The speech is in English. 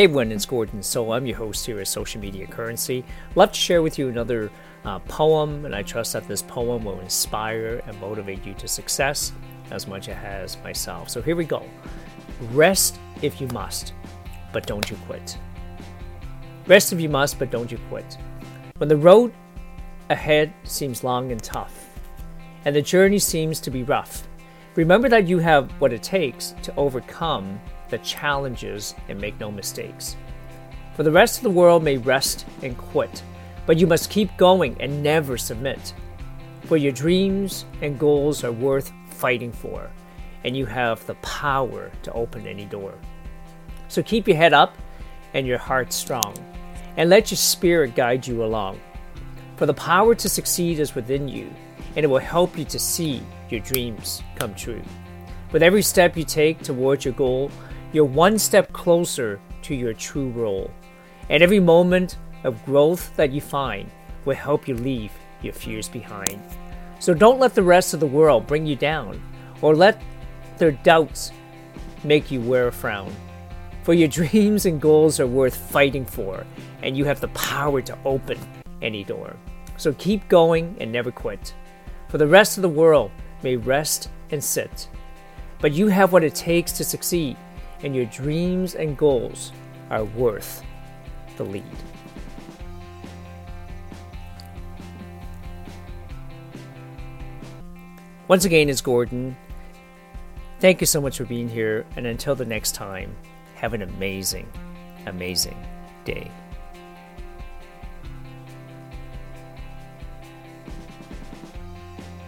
Hey everyone, it's Gordon. So I'm your host here at Social Media Currency. Love to share with you another uh, poem, and I trust that this poem will inspire and motivate you to success as much as myself. So here we go. Rest if you must, but don't you quit. Rest if you must, but don't you quit. When the road ahead seems long and tough, and the journey seems to be rough, remember that you have what it takes to overcome the challenges and make no mistakes. For the rest of the world may rest and quit, but you must keep going and never submit. For your dreams and goals are worth fighting for, and you have the power to open any door. So keep your head up and your heart strong, and let your spirit guide you along. For the power to succeed is within you, and it will help you to see your dreams come true. With every step you take towards your goal, you're one step closer to your true role. And every moment of growth that you find will help you leave your fears behind. So don't let the rest of the world bring you down, or let their doubts make you wear a frown. For your dreams and goals are worth fighting for, and you have the power to open any door. So keep going and never quit. For the rest of the world may rest and sit, but you have what it takes to succeed and your dreams and goals are worth the lead. Once again, it's Gordon. Thank you so much for being here, and until the next time, have an amazing, amazing day.